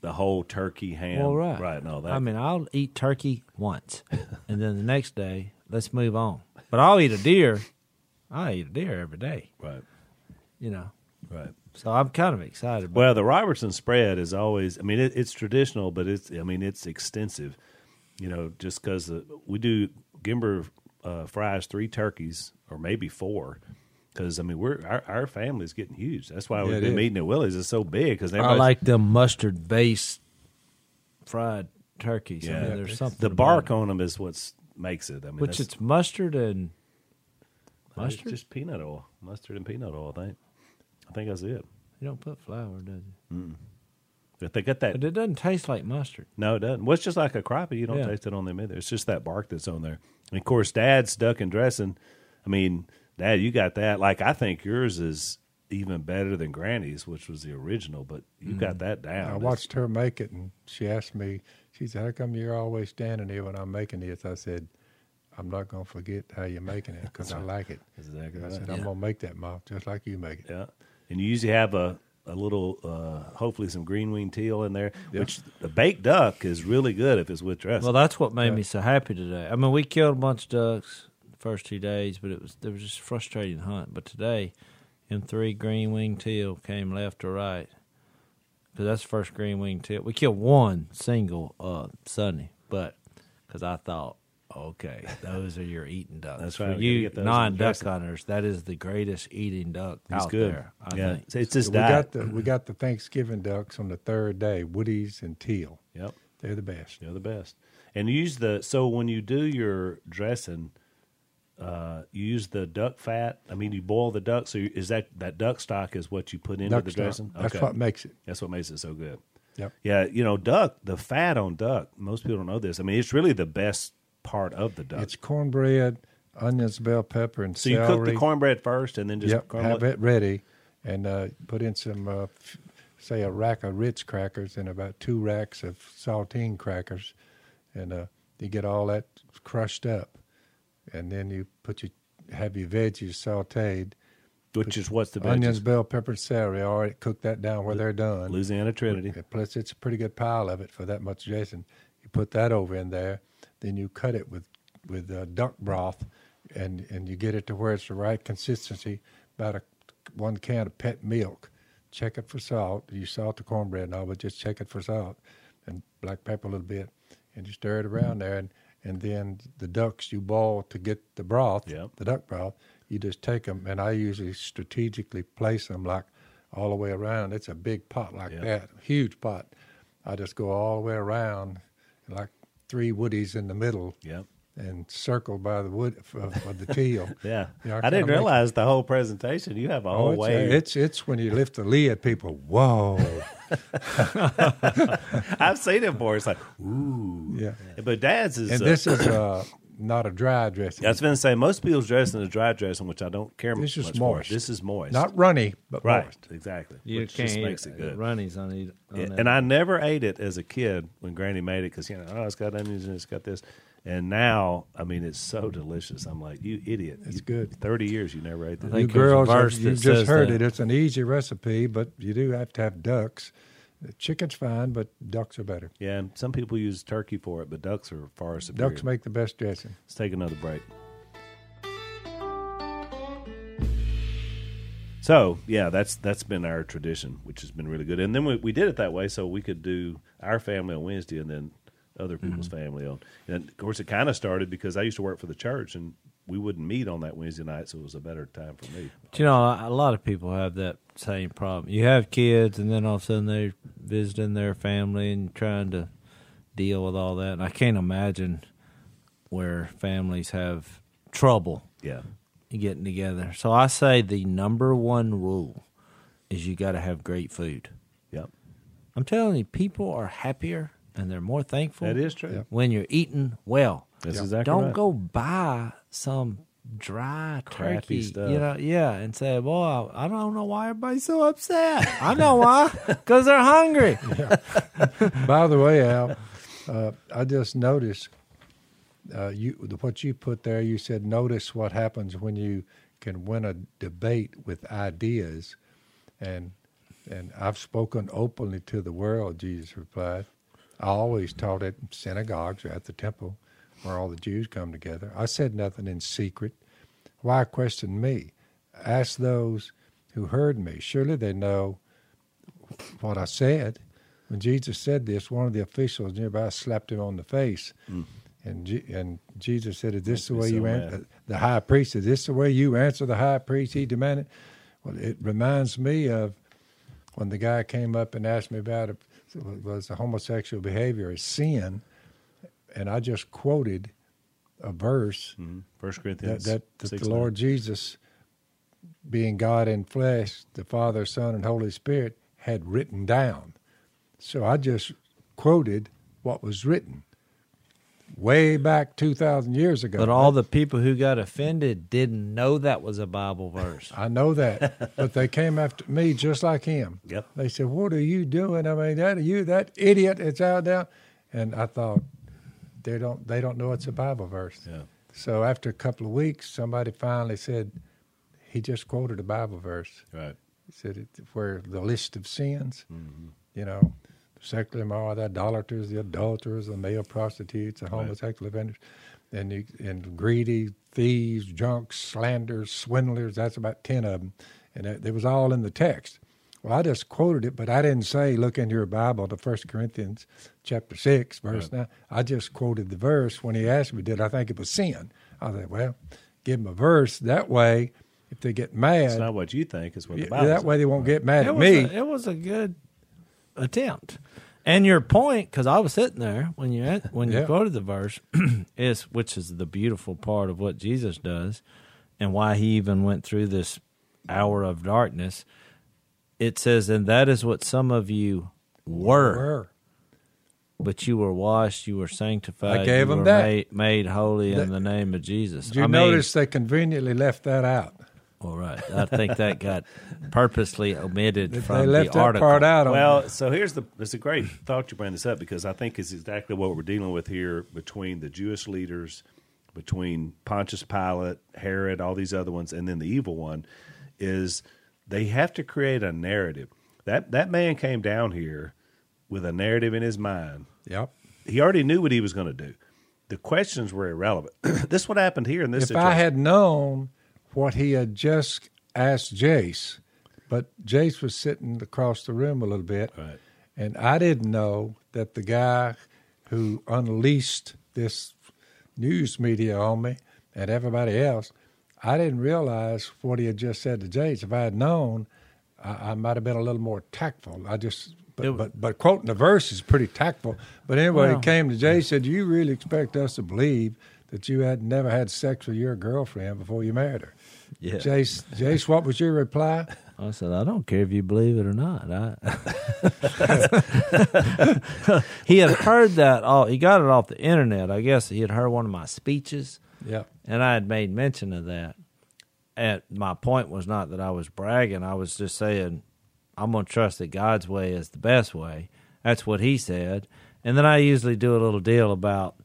the whole turkey ham. well, right, Right. No, that. I mean, I'll eat turkey once, <laughs> and then the next day, let's move on. But I'll eat a deer. I eat a deer every day. right. You know, Right. so I'm kind of excited. About Well, the Robertson spread is always. I mean, it, it's traditional, but it's. I mean, it's extensive. You know, just because we do Gimber uh, fries three turkeys or maybe four. Because I mean, we're our, our family's getting huge. That's why Yeah, we've it been is. meeting at Willie's. It's so big because I like them mustard based fried turkeys. I Yeah, mean, there's something the bark it. on them is what makes it. I mean, which it's mustard and it's mustard. just peanut oil, mustard and peanut oil. I think. I think that's it. you don't put flour, does it? But they got that. But it doesn't taste like mustard. No, it doesn't. Well, it's just like a crappie. You don't Yeah. taste it on them either. It's just that bark that's on there. And of course, Dad's duck and dressing. I mean, Dad, you got that. Like I think yours is even better than Granny's, which was the original. But you mm-hmm. got that down. I watched her make it, and she asked me, she said, "How come you're always standing here when I'm making this?" I said, "I'm not gonna forget how you're making it because I <laughs> like it." That's exactly I said, Yeah. "I'm gonna make that, Mom, just like you make it." Yeah, and you usually have a a little, uh, hopefully some green wing teal in there. Yeah. Which the baked duck is really good if it's with dressing. Well, that's what made Yeah. me so happy today. I mean, we killed a bunch of ducks the first two days, but it was there was just a frustrating hunt. But today, in three green wing teal came left or right because that's the first green wing teal. We killed one single uh, Sunday, but because I thought, okay, those are your eating ducks. That's For right, we gotta you get those non duck hunters, that is the greatest eating duck He's out good. there. I yeah, think. it's, just his we got the we got the Thanksgiving ducks on the third day, Woodies and teal. Yep. They're the best. You're the best. And you use the so when you do your dressing, uh, you use the duck fat. I mean, you boil the duck. So you, is that that duck stock is what you put into Duck the stock. dressing? That's Okay. what makes it. That's what makes it so good. Yep. Yeah, you know, duck. The fat on duck. Most people don't know this. I mean, it's really the best part of the duck. It's cornbread, onions, bell pepper, and so you celery. cook the cornbread first, and then just yep, have it ready, and uh, put in some, uh, f- say, a rack of Ritz crackers and about two racks of saltine crackers, and uh, you get all that crushed up, and then you put your have your veggies sautéed, which is what's the onions, bell pepper, and celery. All right, cook that down where they're done. Louisiana Trinity. Plus, it's a pretty good pile of it for that much Jason. You put that over in there, then you cut it with with uh, duck broth, and and you get it to where it's the right consistency. About a one can of pet milk. Check it for salt. You salt the cornbread and all, but just check it for salt and black pepper a little bit, and you stir it around there. And and then the ducks you boil to get the broth, Yep. the duck broth. You just take them, and I usually strategically place them like all the way around. It's a big pot like Yep. that, huge pot. I just go all the way around, like three woodies in the middle, Yep. and circled by the wood for, for the teal. <laughs> Yeah. Yeah, I I, didn't realize the whole presentation. You have a Oh, whole it's, way. it's it's when you lift the lid, people. Whoa, <laughs> I've seen it before. It's like, <laughs> ooh. yeah. But Dad's is. And uh, this is uh, not a dry dressing. I was going to say most people's dressing is a dry dressing, which I don't care much. This is much for. moist. This is moist, not runny, but right. moist. Exactly, You which can't just eat makes it good. Runny's on it. Yeah, and I never ate it as a kid when Granny made it because you know, oh, it's got onions and it's got this. And now, I mean, it's so delicious. I'm like, you idiot! It's You- good. Thirty years you never ate this. I You think there's a girls, have, you just heard that. it. It's an easy recipe, but you do have to have ducks. Chicken's fine, but ducks are better. Yeah, and some people use turkey for it, but ducks are far superior. Ducks make the best dressing. Let's take another break. So yeah, that's that's been our tradition, which has been really good. And then we, we did it that way so we could do our family on Wednesday and then other mm-hmm. people's family on. And of course, it kind of started because I used to work for the church and we wouldn't meet on that Wednesday night, so it was a better time for me. But, you know, a lot of people have that same problem. You have kids, and then all of a sudden they're visiting their family and trying to deal with all that. And I can't imagine where families have trouble Yeah, getting together. So I say the number one rule is you got to have great food. yep, I'm telling you, people are happier and they're more thankful. that is true. when you're eating well. That's exactly Don't right. go buy some dry Crappy turkey, stuff. you know, yeah, and say, "Boy, I don't know why everybody's so upset." I know why, <laughs> because they're hungry. <laughs> By the way, Al, uh, I just noticed uh, you what you put there. You said, "Notice what happens when you can win a debate with ideas," and and I've spoken openly to the world. Jesus replied. I always taught at synagogues or at the temple where all the Jews come together. I said nothing in secret. Why question me? Ask those who heard me. Surely they know what I said. When Jesus said this, one of the officials nearby slapped him on the face. And, Je- and Jesus said, Is this the way so you answer? The high priest, is this the way you answer the high priest? He demanded. Well, it reminds me of when the guy came up and asked me about it, was homosexual behavior a sin? And I just quoted a verse Mhm. First Corinthians that, that six the Lord Jesus, being God in flesh, the Father, Son, and Holy Spirit, had written down. So I just quoted what was written way back 2,000 years ago. But all the people who got offended didn't know that was a Bible verse. <laughs> I know that, but they came after me just like him. Yep. They said, "What are you doing? I mean, that you that idiot? It's out there." And I thought, they don't they don't know it's a Bible verse. Yeah. So after a couple of weeks, somebody finally said, he just quoted a Bible verse. Right. He said it, where the list of sins, Mm-hmm. you know, sexually immoral, the idolaters, the adulterers, the male prostitutes, the homosexual offenders, and you, and greedy, thieves, drunks, slanders, swindlers. That's about ten of them, and it, it was all in the text. Well, I just quoted it, but I didn't say look into your Bible to First Corinthians chapter six, verse nine. I just quoted the verse when he asked me, did I think it was sin? I said, well, give them a verse that way. If they get mad, It's not what you think; it's what the yeah, Bible. that way they won't get mad it, at was me. a, it was a good attempt. And your point, because I was sitting there when you an- when you Yeah. quoted the verse, <clears throat> is which is the beautiful part of what Jesus does, and why he even went through this hour of darkness. It says, "And that is what some of you were, Were. but you were washed, you were sanctified, I gave you them were that. made, made holy in the name of Jesus." Did you I mean, notice they conveniently left that out? All right, I think that got purposely omitted If from they left the that article. part out, on Well, so here's the. It's a great thought you bring this up because I think it's exactly what we're dealing with here between the Jewish leaders, between Pontius Pilate, Herod, all these other ones, and then the evil one, is they have to create a narrative. That that man came down here with a narrative in his mind. Yep. He already knew what he was going to do. The questions were irrelevant. <clears throat> this is what happened here in this If situation. I had known what he had just asked Jace, but Jace was sitting across the room a little bit, Right. and I didn't know that the guy who unleashed this news media on me and everybody else, I didn't realize what he had just said to Jace. If I had known, I, I might have been a little more tactful. I just. But, It- but but quoting the verse is pretty tactful. But anyway, Well- he came to Jay said, "Do you really expect us to believe that you had never had sex with your girlfriend before you married her?" Yeah. Jace, Jace, what was your reply? I said, I don't care if you believe it or not. I, <laughs> he had heard that. All he got it off the internet. I guess he had heard one of my speeches, Yeah. and I had made mention of that. And my point was not that I was bragging. I was just saying I'm going to trust that God's way is the best way. That's what he said. And then I usually do a little deal about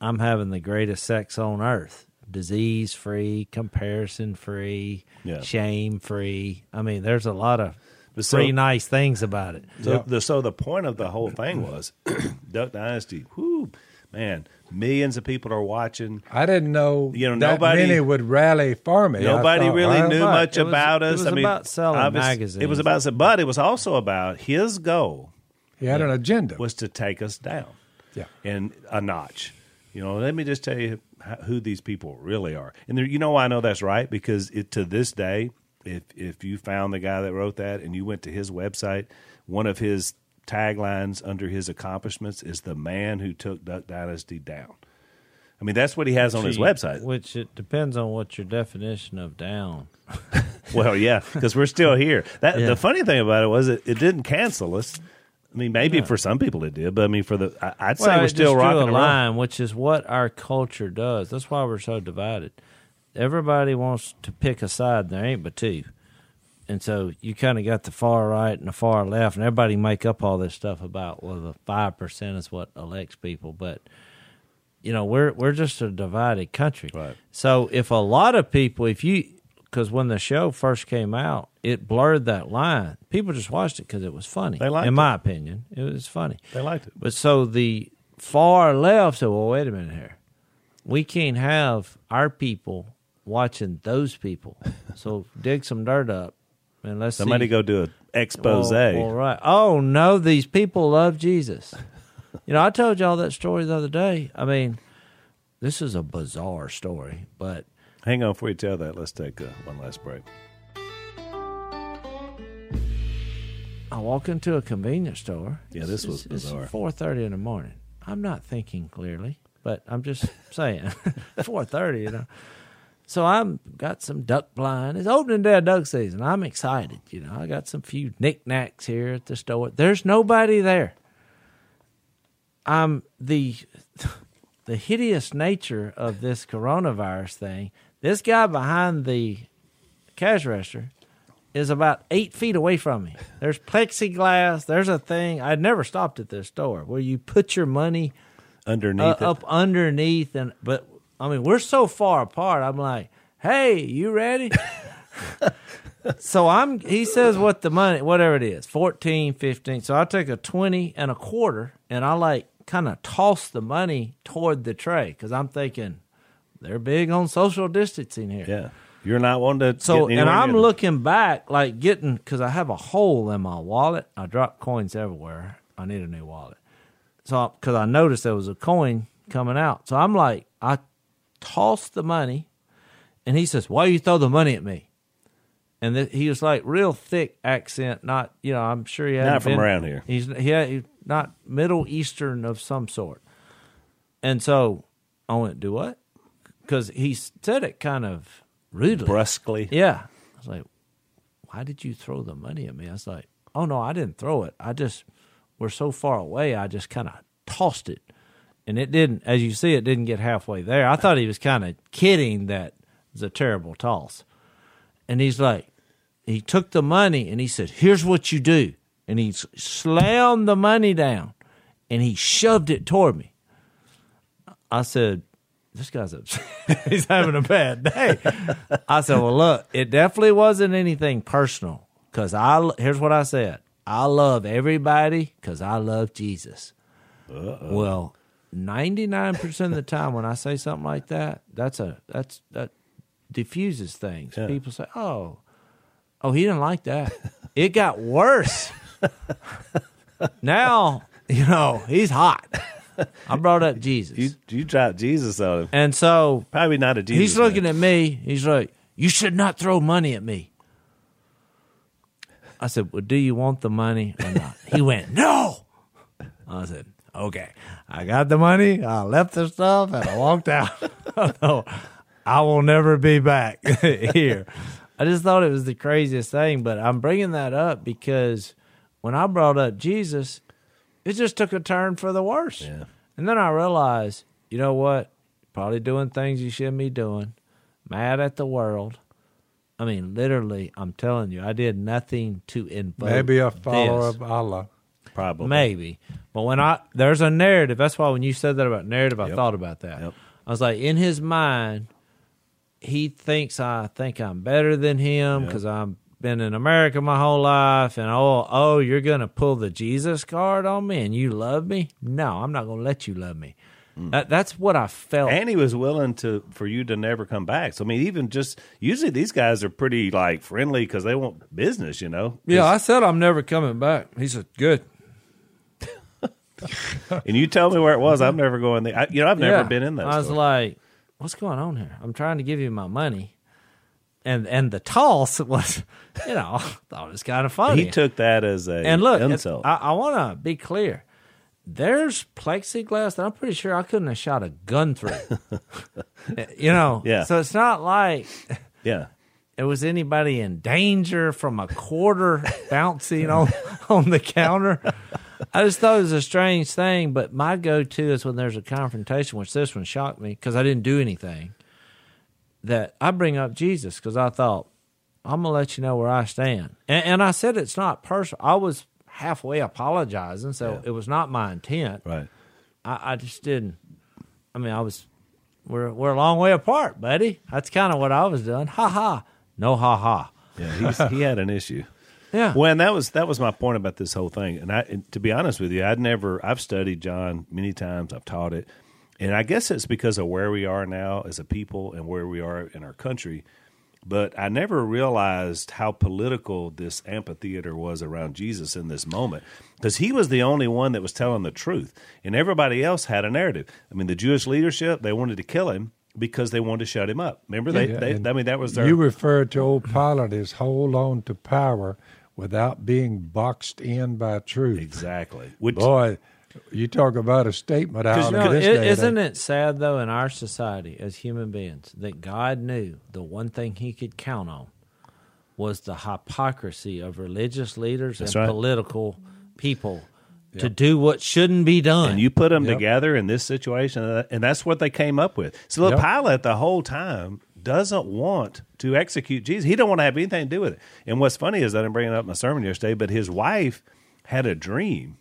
I'm having the greatest sex on earth. Disease free, comparison free, Yeah. shame free. I mean, there's a lot of But so- pretty nice things about it. So Yeah. the so the point of the whole thing was <clears throat> Duck Dynasty. Whoo, man! Millions of people are watching. I didn't know, You know, that nobody- many would rally for me. Nobody thought, really well, knew but much it was- about it us. was I mean, about selling obvious- It was about, but it was also about his goal He had an agenda. was to take us down yeah. and a notch. You know, let me just tell you how, who these people really are. And there, you know why I know that's right because it, to this day, if if you found the guy that wrote that and you went to his website, one of his taglines under his accomplishments is the man who took Duck Dynasty down. I mean, that's what he has on his website. Which it depends on what your definition of down. <laughs> Well, yeah, because we're still here. That Yeah. the funny thing about it was it, it didn't cancel us. I mean, maybe for some people it did, but I mean, for the I, I'd say Well, we're still rocking a line, which is what our culture does. That's why we're so divided. Everybody wants to pick a side. There ain't but two, and so you kind of got the far right and the far left, and everybody make up all this stuff about well, the five percent is what elects people, but you know we're we're just a divided country. Right. So if a lot of people, if you, because when the show first came out, it blurred that line. People just watched it because it was funny. They liked in it. my opinion, it was funny. They liked it. But so the far left said, well, wait a minute here. We can't have our people watching those people. <laughs> So dig some dirt up and let's Somebody see. go do an expose. Well, well, right. Oh, no, these people love Jesus. <laughs> you know, I told y'all that story the other day. I mean, this is a bizarre story, but Hang on before you tell that. Let's take uh, one last break. I walk into a convenience store. Yeah, this was bizarre. Four thirty in the morning. I'm not thinking clearly, but I'm just <laughs> saying, <laughs> four thirty. You know, so I'm got some duck blind. It's opening day of duck season. I'm excited. You know, I got some few knickknacks here at the store. There's nobody there. I'm the <laughs> the hideous nature of this coronavirus thing. This guy behind the cash register is about eight feet away from me. There's plexiglass. There's a thing. I'd never stopped at this store where you put your money Underneath uh, up underneath, and but I mean we're so far apart. I'm like, hey, you ready? <laughs> so I'm. He says what the money, whatever it is, 14, 15. So I take a twenty and a quarter, and I like kind of toss the money toward the tray because I'm thinking they're big on social distancing here. Yeah. You're not one to. So, and I'm looking back, like getting, because I have a hole in my wallet. I drop coins everywhere. I need a new wallet. So, because I noticed there was a coin coming out. So I'm like, I tossed the money, and he says, Why you throw the money at me? And th- he was like, real thick accent, not, you know, I'm sure he hadn't Not from been- around here. He's, he had, he's not Middle Eastern of some sort. And so I went, Do what? Because he said it kind of rudely. brusquely. Yeah. I was like, why did you throw the money at me? I was like, oh, no, I didn't throw it. I just, we're so far away, I just kind of tossed it. And it didn't, as you see, it didn't get halfway there. I thought he was kind of kidding that it was a terrible toss. And he's like, he took the money and he said, here's what you do. And he slammed the money down and he shoved it toward me. I said, this guy's upset. <laughs> He's having a bad day. I said, well, look, it definitely wasn't anything personal because I, here's what I said I love everybody because I love Jesus. Well, 99% of the time when I say something like that, that's a, that's, that diffuses things. Yeah. People say, oh, oh, he didn't like that. <laughs> it got worse. now, you know, he's hot. I brought up Jesus. You you dropped Jesus on him. and so Probably not a Jesus. he's looking man. at me. He's like, "You should not throw money at me." I said, "Well, do you want the money or not?" he went, "No." I said, "Okay." I got the money. I left the stuff and I walked out. <laughs> no, I will never be back <laughs> here. I just thought it was the craziest thing. But I'm bringing that up because when I brought up Jesus, it just took a turn for the worse. Yeah. And then I realized, you know what? Probably doing things you shouldn't be doing. Mad at the world. I mean, literally, I'm telling you, I did nothing to invoke. Maybe a follower this. of Allah. Probably. Maybe. But when I there's a narrative, that's why when you said that about narrative, I Yep. thought about that. Yep. I was like, in his mind, he thinks I think I'm better than him Yep. because I've been in America my whole life, and oh, oh, you're gonna pull the Jesus card on me, and you love me? No, I'm not gonna let you love me. Hmm. That, that's what I felt. And he was willing to for you to never come back. So I mean, even just usually these guys are pretty like friendly because they want business, you know. yeah, I said I'm never coming back. He said, "Good." <laughs> And you tell me where it was. I'm <laughs> never going there. I, you know, I've never Yeah. been in that. I was store. like, "What's going on here? I'm trying to give you my money." And and the toss was, you know, I <laughs> thought it was kind of funny. he took that as a and look, insult. I, I want to be clear. There's plexiglass that I'm pretty sure I couldn't have shot a gun through. <laughs> you know, Yeah. So it's not like yeah, it was anybody in danger from a quarter <laughs> bouncing on on the counter. I just thought it was a strange thing, but my go-to is when there's a confrontation, which this one shocked me because I didn't do anything. That I bring up Jesus because I thought I'm gonna let you know where I stand, and, and I said it's not personal. I was halfway apologizing, so it was not my intent. right. I, I just didn't. I mean, I was. We're we're a long way apart, buddy. That's kind of what I was doing. Ha ha. No ha ha. Yeah, he had an issue. <laughs> Yeah. Well, and that was that was my point about this whole thing. And I, and to be honest with you, I'd never I've studied John many times. I've taught it, and I guess it's because of where we are now as a people and where we are in our country. But I never realized how political this amphitheater was around Jesus in this moment because he was the only one that was telling the truth, and everybody else had a narrative. I mean, the Jewish leadership they wanted to kill him because they wanted to shut him up. Remember, they, Yeah, they I mean that was their You referred to old Pilate as hold on to power without being boxed in by truth. exactly. Which, Boy, you talk about a statement out You of know, this i- day and isn't it sad though in our society as human beings that God knew the one thing He could count on was the hypocrisy of religious leaders That's and right. political people to do what shouldn't be done. and you put them Yep. together in this situation, uh, and that's what they came up with. So look, Yep. Pilate the whole time doesn't want to execute Jesus. He don't want to have anything to do with it. And what's funny is that I didn't bring it up my sermon yesterday, but his wife had a dream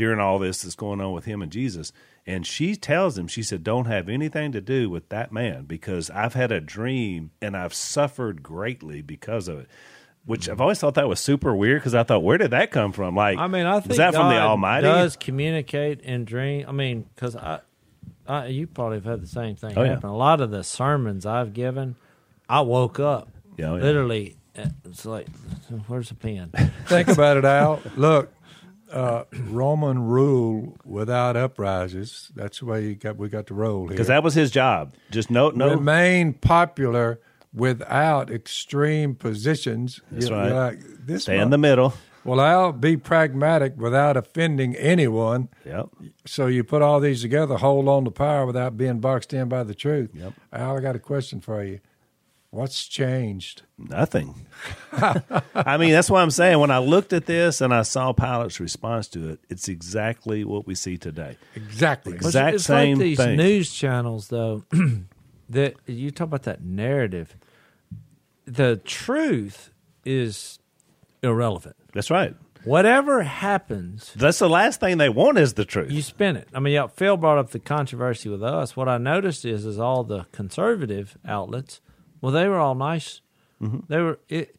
during all this that's going on with him and Jesus. And she tells him, she said, Don't have anything to do with that man because I've had a dream and I've suffered greatly because of it. Which I've always thought that was super weird because I thought, where did that come from? Like, I mean, I think was that from the Almighty? does communicate in dream. I mean, because I, I, you probably have had the same thing Oh, yeah. happen. A lot of the sermons I've given, I woke up Yeah, oh, yeah. literally. uh, It's like, where's the pen? <laughs> Think about it, Al. Look, uh, <clears throat> Roman rule without uprises. That's the way you got. We got to roll here. Because that was his job. Just no, no. remain popular without extreme positions. That's You- right. like, this Stay in the middle. Well, I'll be pragmatic without offending anyone. Yep. So you put all these together, hold on to power without being boxed in by the truth. Yep. Al, I got a question for you. What's changed? Nothing. <laughs> I mean, that's what I'm saying. When I looked at this and I saw Pilate's response to it, it's exactly what we see today. Exactly. Ex- Exact it's same like these thing. news channels, though. <clears throat> that you talk about that narrative. The truth is irrelevant. That's right. Whatever happens, That's the last thing they want is the truth. you spin it. I mean, yeah, Phil brought up the controversy with us. What I noticed is, is all the conservative outlets. Well, they were all nice. Mm-hmm. They were. It,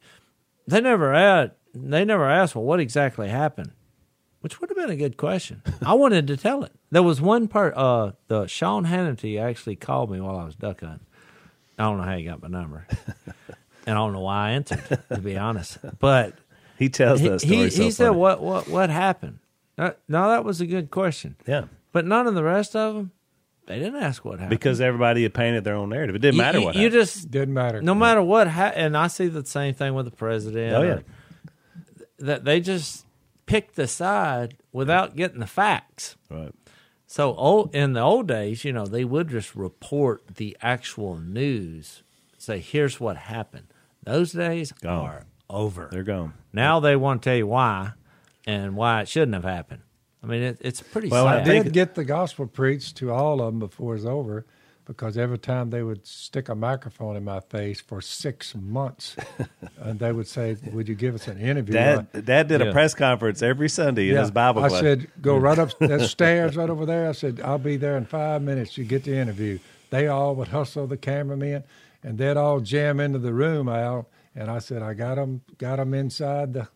they never asked. They never asked. Well, what exactly happened? Which would have been a good question. <laughs> I wanted to tell it. There was one part. Uh, the Sean Hannity actually called me while I was duck hunting. I don't know how he got my number, <laughs> and I don't know why I answered. To be honest, but he tells that story. he, so he said, "What what what happened?" Uh, no, that was a good question. Yeah. But none of the rest of them, they didn't ask what happened. Because everybody had painted their own narrative. It didn't you, matter you, what you happened. just Didn't matter. no matter what ha- and I see the same thing with the president. Oh, yeah. or- that they just pick the side without getting the facts. right. So old, in the old days, you know, they would just report the actual news, say, "Here's what happened." Those days Gone. are over. They're gone. now they want to tell you why and why it shouldn't have happened. I mean, it, it's pretty Well, I I did get the gospel preached to all of them before it was over because every time they would stick a microphone in my face for six months <laughs> and they would say, Would you give us an interview? Dad, Dad did Yeah. a press conference every Sunday in his Bible I class. said, Go right up <laughs> that stairs right over there. I said, I'll be there in five minutes. You get the interview. They all would hustle the cameramen and they'd all jam into the room, Al. And I said, I got them, got them inside the,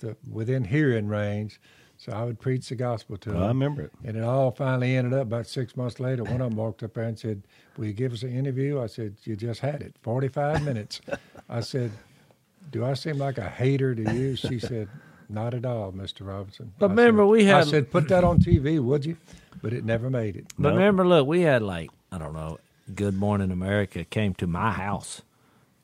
the within hearing range. So I would preach the gospel to them. I remember it. And it all finally ended up about six months later. One of them walked up there and said, Will you give us an interview? I said, You just had it, 45 minutes. <laughs> I said, Do I seem like a hater to you? She said, Not at all, Mr. Robertson. But I remember, said- we had. I said, Put that on TV, would you? But it never made it. But No. remember, look, we had like I don't know. Good Morning America came to my house,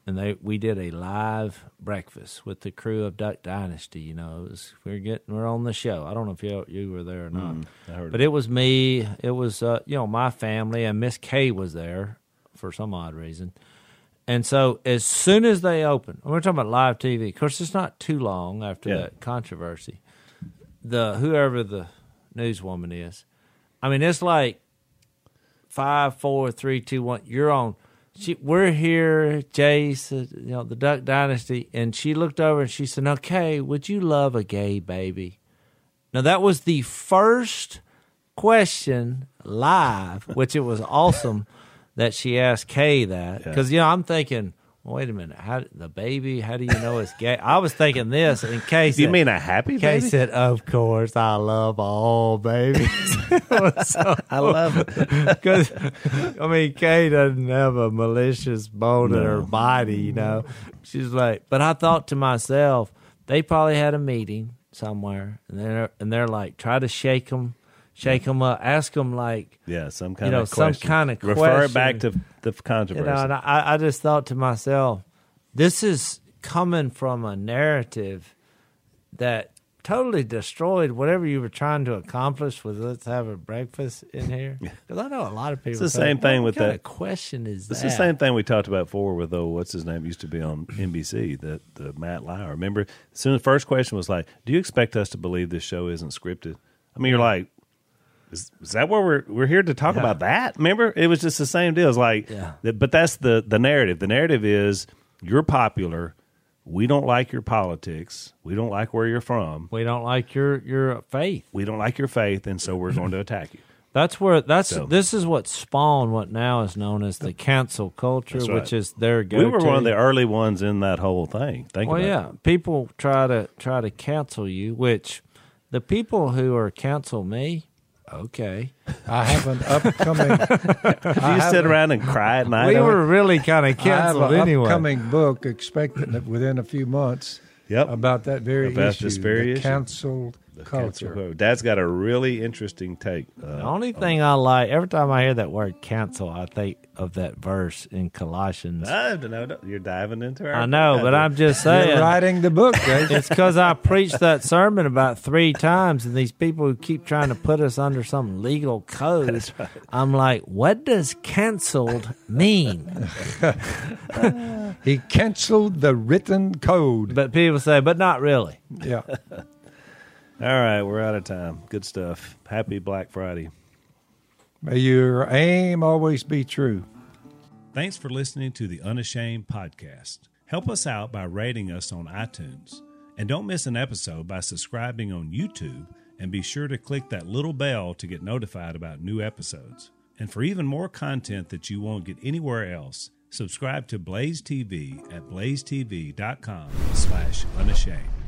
and they we did a live breakfast with the crew of Duck Dynasty. You know, it was, we were getting we're on the show. I don't know if you you were there or not, I heard but it was me. It was uh, you know my family and Miss Kay was there for some odd reason. And so as soon as they opened, we're talking about live TV. Of course, it's not too long after Yeah. that controversy. The whoever the newswoman is, I mean, it's like five, four, three, two, one. You're on. She, we're here, Jace, uh, you know, the Duck Dynasty, and she looked over and she said, "Okay, would you love a gay baby?" Now that was the first question live, which it was awesome that she asked Kay that because you know I'm thinking, wait a minute, how the baby? How do you know it's gay? I was thinking this, in case. said, you mean a happy Kay baby? said, "Of course, I love all babies." <laughs> I love it. <laughs> Because I mean, Kay doesn't have a malicious bone in her body, you know. She's like, but I thought to myself, they probably had a meeting somewhere, and they're and they're like, try to shake them, shake them up, ask them like, Yeah, some kind you know, of some kind of Refer it back to question. the you controversy. know. And I, I just thought to myself, this is coming from a narrative that totally destroyed whatever you were trying to accomplish with let's have a breakfast in here. <laughs> Because I know a lot of people. It's the say, same thing with that- question is It's that? the same thing we talked about before with oh, what's his name used to be on NBC, the the Matt Lauer. Remember, as soon as the first question was like, "Do you expect us to believe this show isn't scripted?" I mean, you're like, "Is, is that where we're we're here to talk Yeah. about that?" Remember, it was just the same deal. It's like, Yeah. but that's the the narrative. The narrative is you're popular. We don't like your politics. We don't like where you're from. We don't like your your faith. We don't like your faith, and so we're going to attack you. <laughs> That's where that's So- this is what spawned what now is known as the cancel culture, right. which is their go. We were one of the early ones in that whole thing. Think Well, yeah, it. people try to try to cancel you, which the people who are cancel me, okay. I have an upcoming. <laughs> Do you sit around and cry at night? we over it? were really kind of I have canceled an anyway. upcoming book expecting it within a few months Yep. about that very About issue, this the issue. The culture. cancel culture. Dad's got a really interesting take. Uh, The only thing I like every time I hear that word cancel, I think of that verse in Colossians. I don't know. You're diving into our. I know, but I'm just saying. You're writing the book. It's because I preached that sermon about three times, and these people who keep trying to put us under some legal code. I'm like, what does canceled mean? <laughs> he canceled the written code. But people say, but not really. Yeah. <laughs> All right, we're out of time. Good stuff. Happy Black Friday. May your aim always be true. Thanks for listening to the Unashamed podcast. Help us out by rating us on iTunes. And don't miss an episode by subscribing on YouTube and be sure to click that little bell to get notified about new episodes. And for even more content that you won't get anywhere else, subscribe to Blaze TV at blazetv.com slash unashamed.